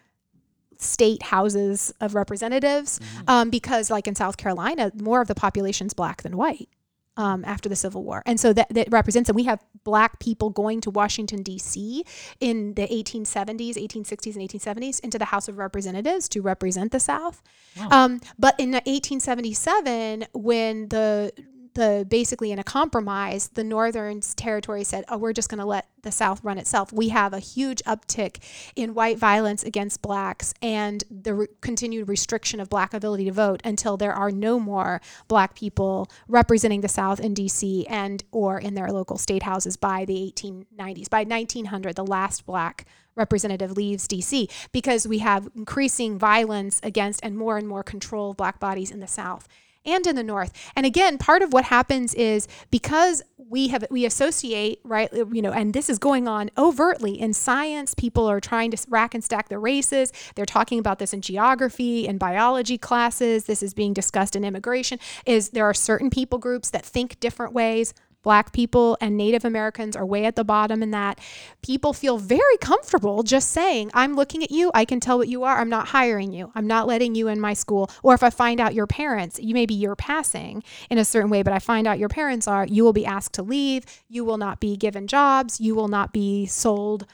state houses of representatives um, because like in south carolina more of the population's black than white um, after the Civil War. And so that, that represents, and we have black people going to Washington, D.C. in the 1870s, 1860s, and 1870s into the House of Representatives to represent the South. Um, but in 1877, when the the basically in a compromise, the Northern territory said, "Oh, we're just going to let the South run itself." We have a huge uptick in white violence against blacks and the re- continued restriction of black ability to vote until there are no more black people representing the South in D.C. and or in their local state houses by the 1890s. By 1900, the last black representative leaves DC because we have increasing violence against and more and more control of black bodies in the South and in the North. And again, part of what happens is because we have we associate right, you know, and this is going on overtly in science. People are trying to rack and stack the races. They're talking about this in geography and biology classes. This is being discussed in immigration. Is there are certain people groups that think different ways Black people and Native Americans are way at the bottom in that. People feel very comfortable just saying, I'm looking at you, I can tell what you are, I'm not hiring you, I'm not letting you in my school. Or if I find out your parents, you maybe you're passing in a certain way, but I find out your parents are, you will be asked to leave, you will not be given jobs, you will not be sold,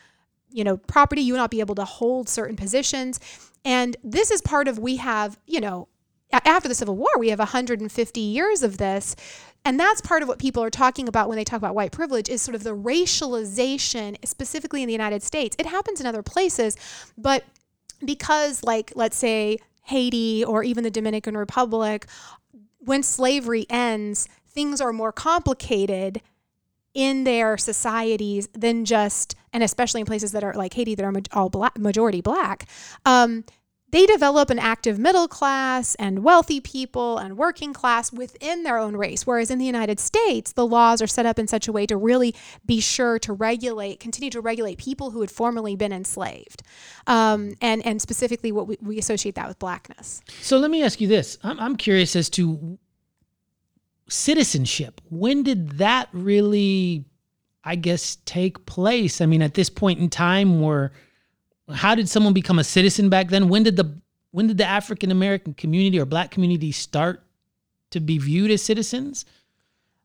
you know, property, you will not be able to hold certain positions. And this is part of we have, you know, after the Civil War, we have 150 years of this and that's part of what people are talking about when they talk about white privilege is sort of the racialization specifically in the united states. It happens in other places but because like let's say haiti or even the dominican republic when slavery ends things are more complicated in their societies than just and especially in places that are like haiti that are all black majority black um, they develop an active middle class and wealthy people and working class within their own race. Whereas in the United States, the laws are set up in such a way to really be sure to regulate, continue to regulate people who had formerly been enslaved. Um, and, and specifically, what we, we associate that with blackness. So let me ask you this I'm, I'm curious as to citizenship. When did that really, I guess, take place? I mean, at this point in time, where how did someone become a citizen back then? When did the when did the African American community or black community start to be viewed as citizens?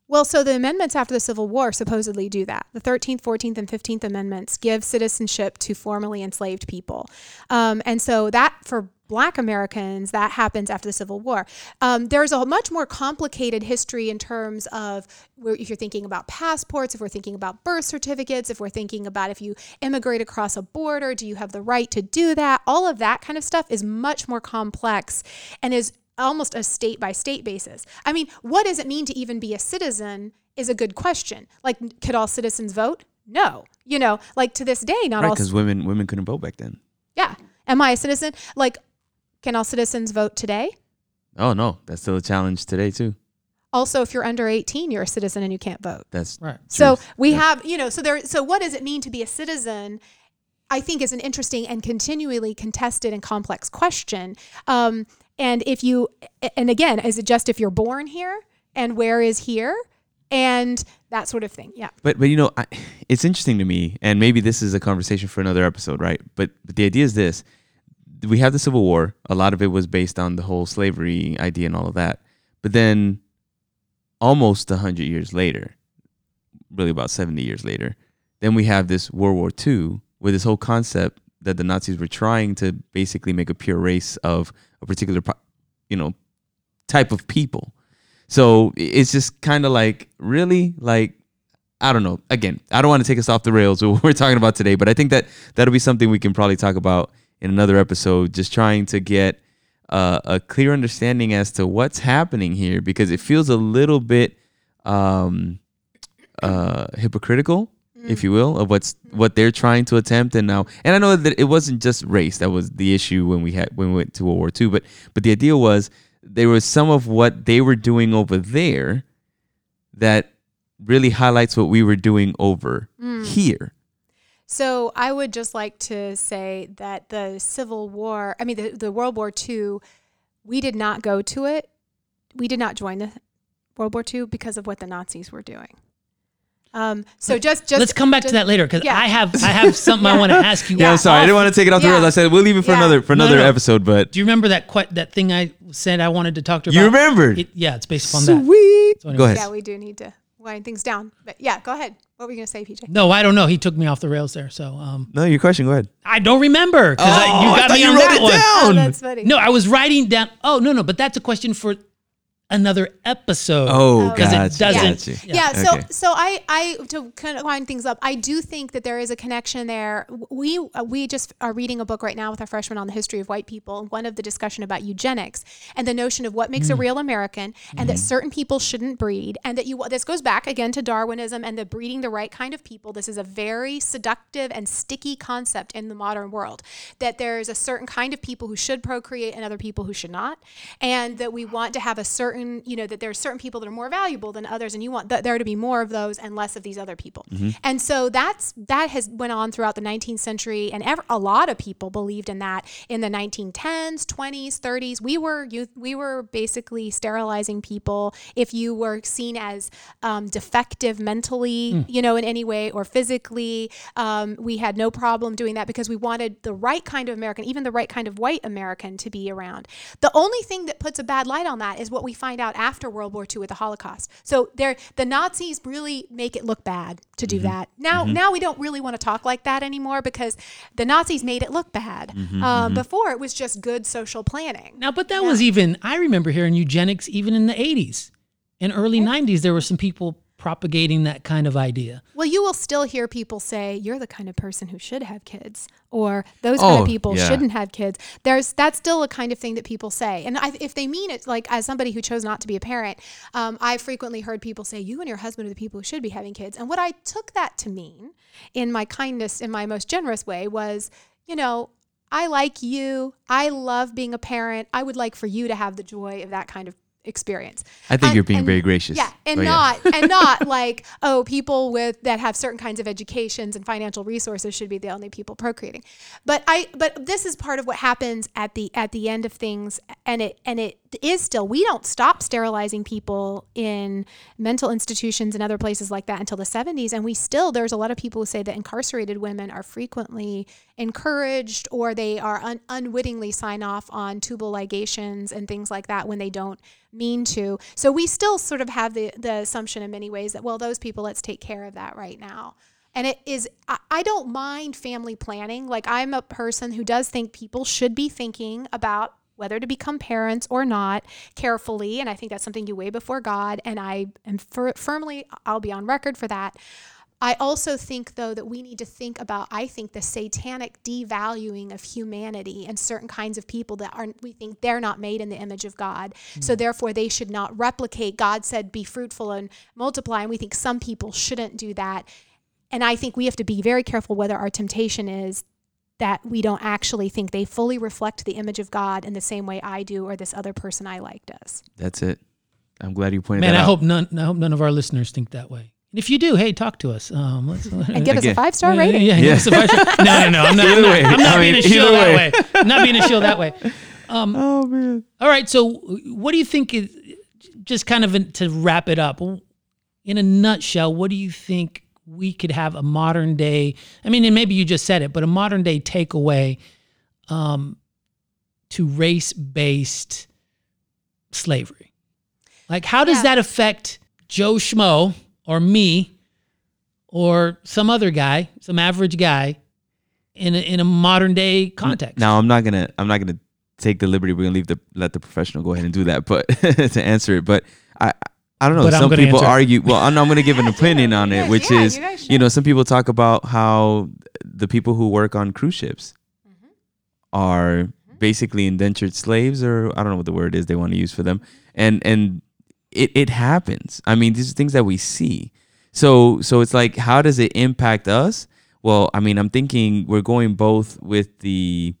Well, so the amendments after the Civil War supposedly do that. The 13th, 14th, and 15th Amendments give citizenship to formerly enslaved people. Um, and so that, for Black Americans, that happens after the Civil War. Um, there's a much more complicated history in terms of if you're thinking about passports, if we're thinking about birth certificates, if we're thinking about if you immigrate across a border, do you have the right to do that? All of that kind of stuff is much more complex and is almost a state by state basis. I mean, what does it mean to even be a citizen is a good question. Like, could all citizens vote? No. You know, like to this day, not right, all. Because women women couldn't vote back then. Yeah. Am I a citizen? Like, can all citizens vote today? Oh no, that's still a challenge today too. Also, if you're under 18, you're a citizen and you can't vote. That's right. So we yeah. have, you know, so there. So what does it mean to be a citizen? I think is an interesting and continually contested and complex question. Um, and if you, and again, is it just if you're born here and where is here? And that sort of thing. Yeah. But, but you know, I, it's interesting to me, and maybe this is a conversation for another episode, right? But, but the idea is this we have the Civil War. A lot of it was based on the whole slavery idea and all of that. But then almost 100 years later, really about 70 years later, then we have this World War II with this whole concept that the Nazis were trying to basically make a pure race of a particular, you know, type of people. So it's just kind of like, really? Like, I don't know. Again, I don't want to take us off the rails what we're talking about today, but I think that that'll be something we can probably talk about in another episode, just trying to get uh, a clear understanding as to what's happening here because it feels a little bit um, uh, hypocritical if you will, of what's what they're trying to attempt. And now, and I know that it wasn't just race that was the issue when we had when we went to World War II, but but the idea was there was some of what they were doing over there that really highlights what we were doing over mm. here. So I would just like to say that the Civil War, I mean the, the World War II, we did not go to it. We did not join the World War II because of what the Nazis were doing. Um, so just, just let's come back just, to that later because yeah. I have I have something yeah. I want to ask you. Yeah, I'm sorry, off. I didn't want to take it off the rails. I said we'll leave it for another for another no, no. episode. But do you remember that que- that thing I said I wanted to talk to? You about? remembered? It, yeah, it's based upon Sweet. that. Sweet. So go ahead. Yeah, we do need to wind things down. But yeah, go ahead. What were you gonna say, PJ? No, I don't know. He took me off the rails there. So um, no, your question. Go ahead. I don't remember because oh, you got me you on that one. Down. Oh, that's funny. No, I was writing down. Oh no, no, but that's a question for another episode. Oh, because it doesn't. gotcha. yeah, so Okay. so I I to kind of wind things up, I do think that there is a connection there. We uh, we just are reading a book right now with our freshmen on the history of white people. One of the discussion about eugenics and the notion of what makes a real American, and that certain people shouldn't breed, and that you this goes back again to Darwinism and the breeding the right kind of people. This is a very seductive and sticky concept in the modern world. That there is a certain kind of people who should procreate and other people who should not, and that we want to have a certain you know that there are certain people that are more valuable than others, and you want th- there to be more of those and less of these other people. And so that's that has went on throughout the 19th century, and ever, a lot of people believed in that in the 1910s, 20s, 30s. We were youth, we were basically sterilizing people if you were seen as um, defective mentally, you know, in any way or physically. Um, we had no problem doing that because we wanted the right kind of American, even the right kind of white American, to be around. The only thing that puts a bad light on that is what we find out after World War II with the Holocaust. So there, the Nazis really make it look bad to do mm-hmm. that. Now, mm-hmm. now we don't really want to talk like that anymore because the Nazis made it look bad. Mm-hmm, um, before it was just good social planning. Now, but that was even, I remember hearing eugenics even in the 80s. In early 90s, there were some people propagating that kind of idea. Well, you will still hear people say you're the kind of person who should have kids, or those kind Oh, of people yeah. shouldn't have kids. There's that's still a kind of thing that people say, and I, if they mean it, like as somebody who chose not to be a parent, um, I frequently heard people say you and your husband are the people who should be having kids. And what I took that to mean, in my kindness, in my most generous way, was you know. I like you. I love being a parent. I would like for you to have the joy of that kind of experience. I think And- you're being and- very gracious. Yeah, and yeah. not and not like oh, people with that have certain kinds of educations and financial resources should be the only people procreating. But I but this is part of what happens at the at the end of things, and it and it is still we don't stop sterilizing people in mental institutions and other places like that until the 70s and we still there's a lot of people who say that incarcerated women are frequently encouraged or they are un- unwittingly sign off on tubal ligations and things like that when they don't mean to. So we still sort of have the the assumption in many ways that well those people let's take care of that right now. And it is I, I don't mind family planning. Like i'm a person who does think people should be thinking about whether to become parents or not carefully and i think that's something you weigh before god and i am fir- firmly i'll be on record for that I also think, though, that we need to think about, I think, the satanic devaluing of humanity and certain kinds of people that are, we think they're not made in the image of God. Hmm. So therefore, they should not replicate. God said, be fruitful and multiply. And we think some people shouldn't do that. And I think we have to be very careful whether our temptation is that we don't actually think they fully reflect the image of God in the same way I do or this other person I like does. That's it. I'm glad you pointed Man, that I out. hope none. I hope none of our listeners think that way. And if you do, hey, talk to us. Um, let's, And give us a five star Yeah, rating. Yeah, give us a five star- No, no, no. I'm not. I'm not, way. I'm not I being mean, a shill either that way. way. I'm not being a shill that way. oh man. All right. So, what do you think is just kind of to wrap it up? In a nutshell, what do you think we could have a modern day? I mean, and maybe you just said it, but a modern day takeaway um, to race based slavery. Like, how does Yeah. that affect Joe Schmo or me or some other guy, some average guy? In a, in a modern day context. Now I'm not gonna I'm not gonna take the liberty. We're gonna leave the let the professional go ahead and do that. But to answer it, but I I don't know. But some people answer argue. Well, I'm, I'm gonna give an opinion on it, guys- which yeah, is you you know some people talk about how the people who work on cruise ships Mm-hmm. are basically indentured slaves, or I don't know what the word is they want to use for them, and and it it happens. I mean, these are things that we see. So so it's like, how does it impact us? Well, I mean, I'm thinking we're going both with the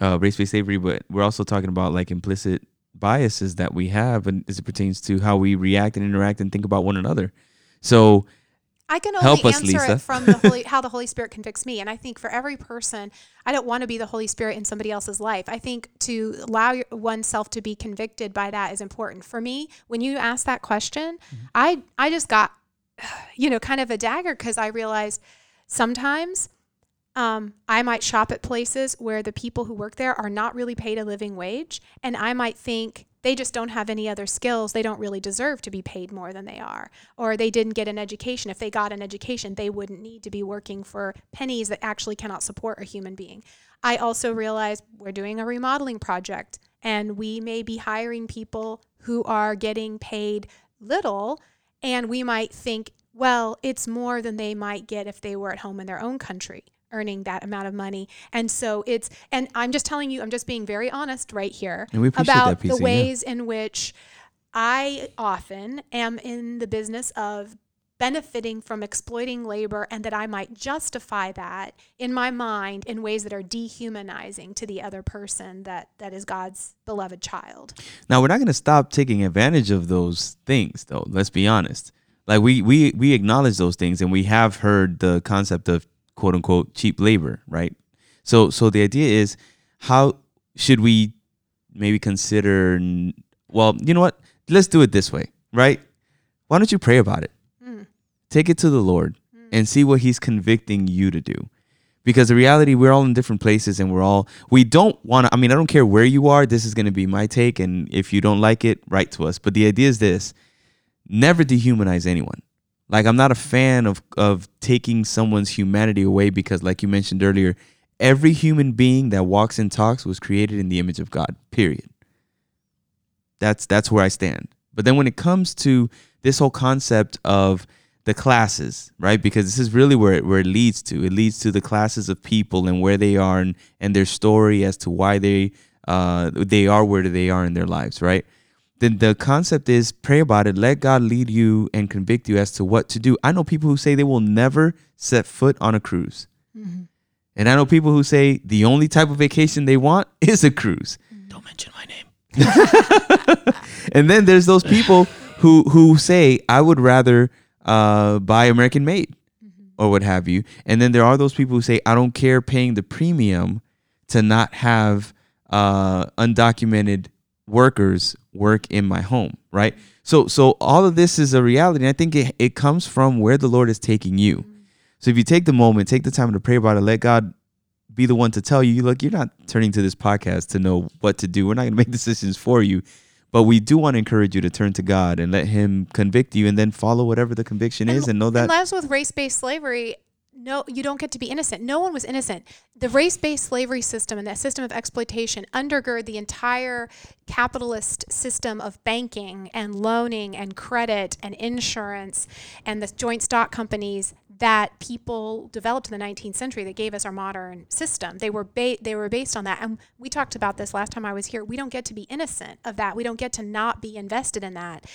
uh, race-based slavery, but we're also talking about like implicit biases that we have, and as it pertains to how we react and interact and think about one another. So I can only Help us, answer Lisa. it from the Holy, how the Holy Spirit convicts me. And I think for every person, I don't want to be the Holy Spirit in somebody else's life. I think to allow your, oneself to be convicted by that is important. For me, when you asked that question, mm-hmm. I I just got, you know, kind of a dagger because I realized sometimes um, I might shop at places where the people who work there are not really paid a living wage. And I might think they just don't have any other skills. They don't really deserve to be paid more than they are. Or they didn't get an education. If they got an education, they wouldn't need to be working for pennies that actually cannot support a human being. I also realize we're doing a remodeling project and we may be hiring people who are getting paid little. And we might think, well, it's more than they might get if they were at home in their own country earning that amount of money. And so it's, and I'm just telling you, I'm just being very honest right here about PC, the yeah. ways in which I often am in the business of benefiting from exploiting labor and that I might justify that in my mind in ways that are dehumanizing to the other person that that is God's beloved child. Now we're not going to stop taking advantage of those things, though. Let's be honest. Like we we we acknowledge those things, and we have heard the concept of quote unquote cheap labor, right? So so the idea is how should we maybe consider? Well, you know what? Let's do it this way, right? Why don't you pray about it? Mm. Take it to the Lord mm. and see what He's convicting you to do because the reality we're all in different places and we're all we don't want to i mean i don't care where you are this is going to be my take and if you don't like it write to us but the idea is this never dehumanize anyone like i'm not a fan of of taking someone's humanity away because like you mentioned earlier every human being that walks and talks was created in the image of god period that's that's where i stand but then when it comes to this whole concept of the classes, right? Because this is really where it, where it leads to. It leads to the classes of people and where they are and, and their story as to why they uh, they are where they are in their lives, right? Then the concept is pray about it. Let God lead you and convict you as to what to do. I know people who say they will never set foot on a cruise. And I know people who say the only type of vacation they want is a cruise. Don't mention my name. And then there's those people who who say I would rather uh, buy American made or what have you. And then there are those people who say I don't care paying the premium to not have uh, undocumented workers work in my home, right? So so all of this is a reality. And I think it, it comes from where the Lord is taking you. So if you take the moment, take the time to pray about it, let God be the one to tell you, look, you're not turning to this podcast to know what to do. We're not going to make decisions for you. But we do want to encourage you to turn to God and let Him convict you and then follow whatever the conviction is and know that. And as with race-based slavery, no, you don't get to be innocent. No one was innocent. The race-based slavery system and that system of exploitation undergird the entire capitalist system of banking and loaning and credit and insurance and the joint stock companies that people developed in the 19th century that gave us our modern system. They were ba- they were based on that, and we talked about this last time I was here. We don't get to be innocent of that. We don't get to not be invested in that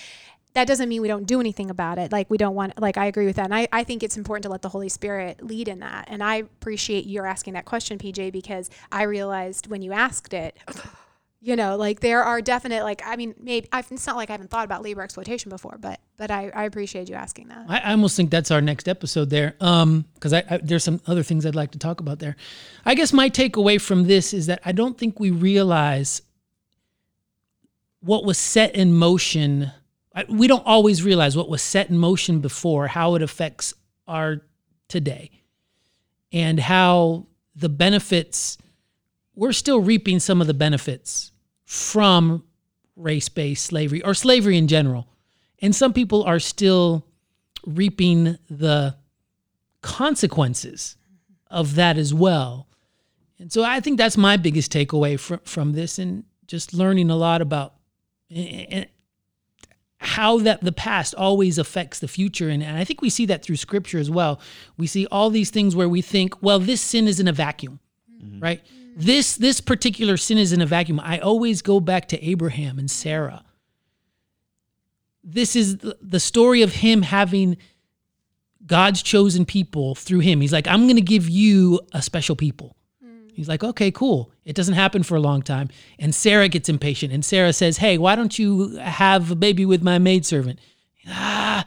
that doesn't mean we don't do anything about it. Like we don't want, like I agree with that. And I, I think it's important to let the Holy Spirit lead in that. And I appreciate your asking that question, PJ, because I realized when you asked it, you know, like there are definite, like, I mean, maybe I've, it's not like I haven't thought about labor exploitation before, but, but I, I appreciate you asking that. I, I almost think that's our next episode there, um, because I, I there's some other things I'd like to talk about there. I guess my takeaway from this is that I don't think we realize what was set in motion. We don't always realize what was set in motion before, how it affects our today, and how the benefits. We're still reaping some of the benefits from race-based slavery or slavery in general, and some people are still reaping the consequences of that as well. And so I think that's my biggest takeaway from from this, and just learning a lot about how that the past always affects the future. And, and I think we see that through scripture as well. We see all these things where we think, well, this sin is in a vacuum, mm-hmm. right? This this particular sin is in a vacuum. I always go back to Abraham and Sarah. This is the- the story of him having God's chosen people through him. He's like, I'm going to give you a special people. He's like, okay, cool. It doesn't happen for a long time. And Sarah gets impatient. And Sarah says, hey, why don't you have a baby with my maidservant? Ah,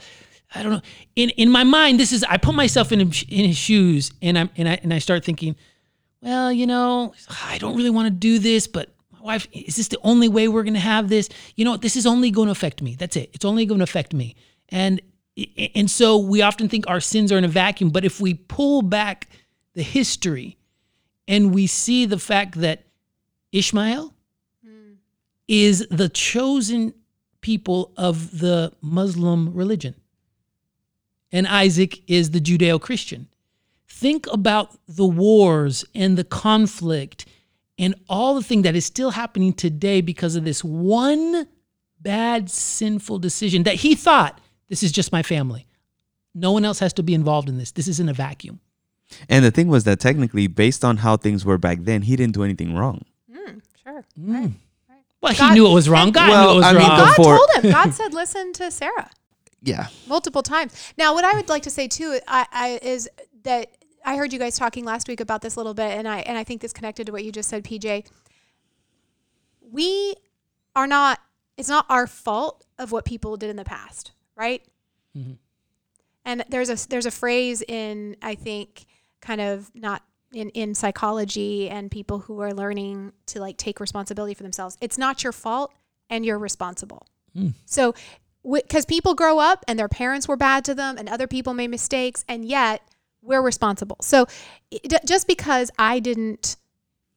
I don't know. In in my mind, this is I put myself in in his shoes and I'm and I and I start thinking, well, you know, I don't really want to do this, but my wife, is this the only way we're going to have this? You know, this is only going to affect me. That's it. It's only going to affect me. And and so we often think our sins are in a vacuum, but if we pull back the history and we see the fact that Ishmael is the chosen people of the Muslim religion and Isaac is the Judeo Christian. Think about the wars and the conflict and all the thing that is still happening today because of this one bad, sinful decision that he thought this is just my family. No one else has to be involved in this. This isn't a vacuum. And the thing was that technically, based on how things were back then, he didn't do anything wrong. Mm, sure. Mm. Well, he God- knew it was wrong. God Well, knew it was I mean, wrong. God before- told him. God said, "Listen to Sarah." Yeah. multiple times. Now, what I would like to say too I, I, is that I heard you guys talking last week about this a little bit, and I and I think this connected to what you just said, PJ. We are not. It's not our fault of what people did in the past, right? Mm-hmm. And there's a there's a phrase in I think kind of not in in psychology and people who are learning to like take responsibility for themselves. It's not your fault, and you're responsible. Hmm. So, because people grow up and their parents were bad to them, and other people made mistakes, and yet we're responsible. So, it, just because I didn't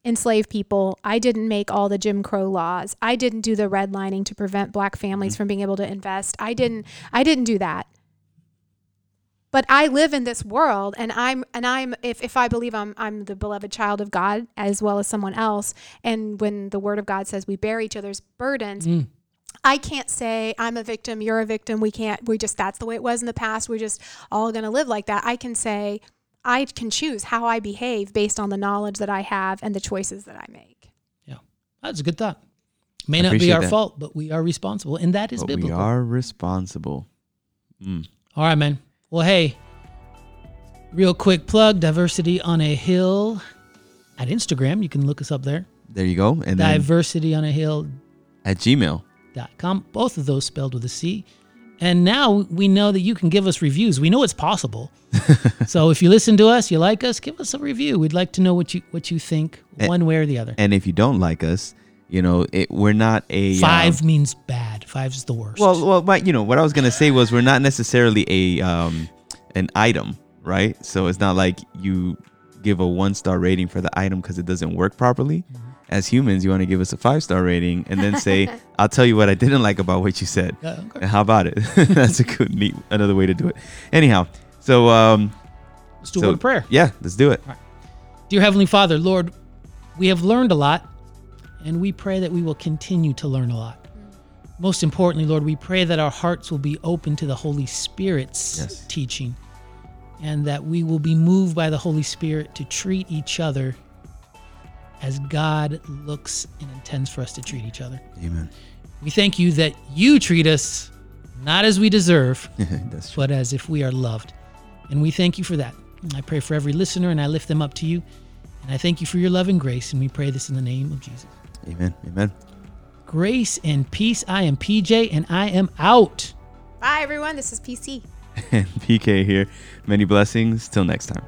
enslave people, I didn't make all the Jim Crow laws, I didn't do the redlining to prevent black families mm-hmm. from being able to invest, I didn't, I didn't do that. But I live in this world, and I'm, and I'm, if, if I believe I'm, I'm the beloved child of God as well as someone else, and when the Word of God says we bear each other's burdens, I can't say I'm a victim, you're a victim. We can't, we just, that's the way it was in the past. We're just all going to live like that. I can say, I can choose how I behave based on the knowledge that I have and the choices that I make. Yeah, that's a good thought. May not be our that. fault, but we are responsible, and that is But biblical. we are responsible. Mm. All right, man. Well, hey, real quick plug: Diversity on a Hill at Instagram. You can look us up there. There you go. And Diversity on a Hill at Gmail. com. Both of those spelled with a C. And now we know that you can give us reviews. We know it's possible. so if you listen to us, you like us, give us a review. We'd like to know what you what you think, one way or the other. And if you don't like us, you know, it, we're not a um, Five means bad. Five's the worst. well, well, you know what I was gonna say was we're not necessarily a um, an item, right? So it's not like you give a one star rating for the item because it doesn't work properly. Mm-hmm. As humans, you want to give us a five star rating and then say, "I'll tell you what I didn't like about what you said." Okay. How about it? That's a good, neat, another way to do it. Anyhow, so um, let's do a so word of prayer. Yeah, let's do it. Dear Heavenly Father, Lord, we have learned a lot, and we pray that we will continue to learn a lot. Most importantly, Lord, we pray that our hearts will be open to the Holy Spirit's Yes. teaching, and that we will be moved by the Holy Spirit to treat each other as God looks and intends for us to treat each other. Amen. We thank you that you treat us not as we deserve, but as if we are loved. And we thank you for that. I pray for every listener and I lift them up to you. And I thank you for your love and grace. And we pray this in the name of Jesus. Amen. Amen. Grace and peace. I am PJ and I am out. Bye, everyone. This is PC. And PK here. Many blessings. Till next time.